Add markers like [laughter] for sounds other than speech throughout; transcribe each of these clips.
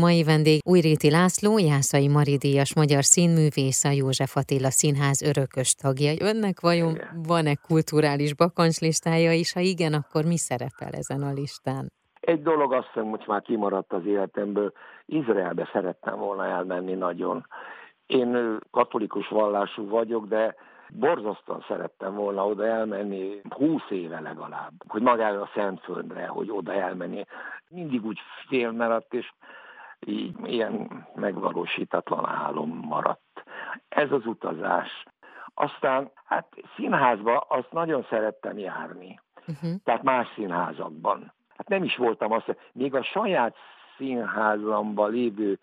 Mai vendég Újréti László, Jászai Maridíjas magyar színművész, a József Attila Színház örökös tagja. Önnek vajon van-e kulturális bakancslistája, és ha igen, akkor mi szerepel ezen a listán? Egy dolog azt hiszem, hogy már kimaradt az életemből. Izraelbe szerettem volna elmenni nagyon. Én katolikus vallású vagyok, de borzasztóan szerettem volna oda elmenni, húsz éve legalább, hogy magára a Szentföldre, hogy oda elmenni. Mindig úgy félmaradt, és így ilyen megvalósítatlan álom maradt. Ez az utazás. Aztán hát színházba azt nagyon szerettem járni. Uh-huh. Tehát más színházakban. Hát nem is voltam azt, még a saját színházamban lévő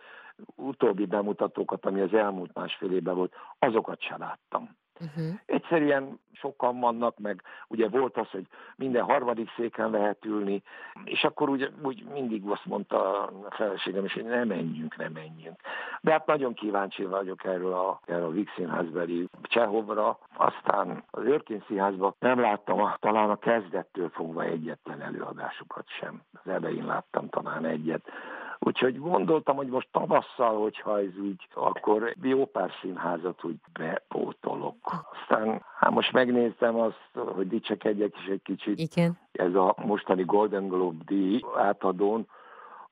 utóbbi bemutatókat, ami az elmúlt másfél évben volt, azokat sem láttam. Uh-huh. Egyszerűen sokan vannak, meg ugye volt az, hogy minden harmadik széken lehet ülni, és akkor úgy, úgy mindig azt mondta a feleségem is, hogy ne menjünk, ne menjünk. De hát nagyon kíváncsi vagyok erről a, erről a Vix Színházbeli Csehovra. Aztán az Örkény Színházban nem láttam a, talán a kezdettől fogva egyetlen előadásukat sem. Az elején láttam talán egyet. Úgyhogy gondoltam, hogy most tavasszal, hogyha ez úgy, akkor jó pár színházat úgy bepótolok. Aztán hát most megnéztem azt, hogy dicsekedjek is egy kicsit. Igen. Ez a mostani Golden Globe díj átadón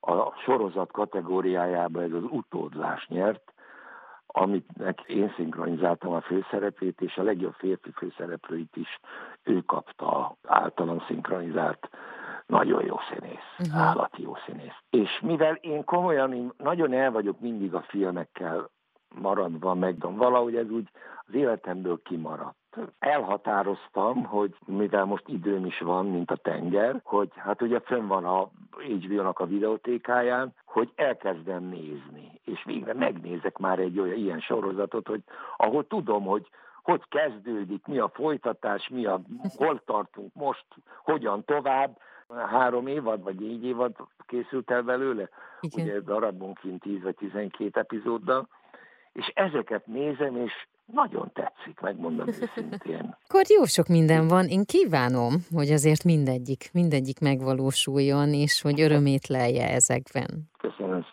a sorozat kategóriájában ez az utódlás nyert, amit én szinkronizáltam a főszerepét, és a legjobb férfi főszereplőit is ő kapta általam szinkronizált nagyon jó színész, uh-huh. állati jó színész. És mivel én komolyan, én nagyon el vagyok mindig a filmekkel maradva, meg valahogy ez úgy az életemből kimaradt. Elhatároztam, hogy mivel most időm is van, mint a tenger, hogy hát ugye fönn van a HBO-nak a videótékáján, hogy elkezdem nézni. És végre megnézek már egy olyan ilyen sorozatot, hogy ahol tudom, hogy hogy kezdődik, mi a folytatás, mi a, hol tartunk most, hogyan tovább, három évad, vagy négy évad készült el belőle, Igen. ugye darabonként 10 vagy 12 epizóddal, és ezeket nézem, és nagyon tetszik, megmondom őszintén. [laughs] Akkor jó sok minden van. Én kívánom, hogy azért mindegyik, mindegyik megvalósuljon, és hogy örömét lelje ezekben. Köszönöm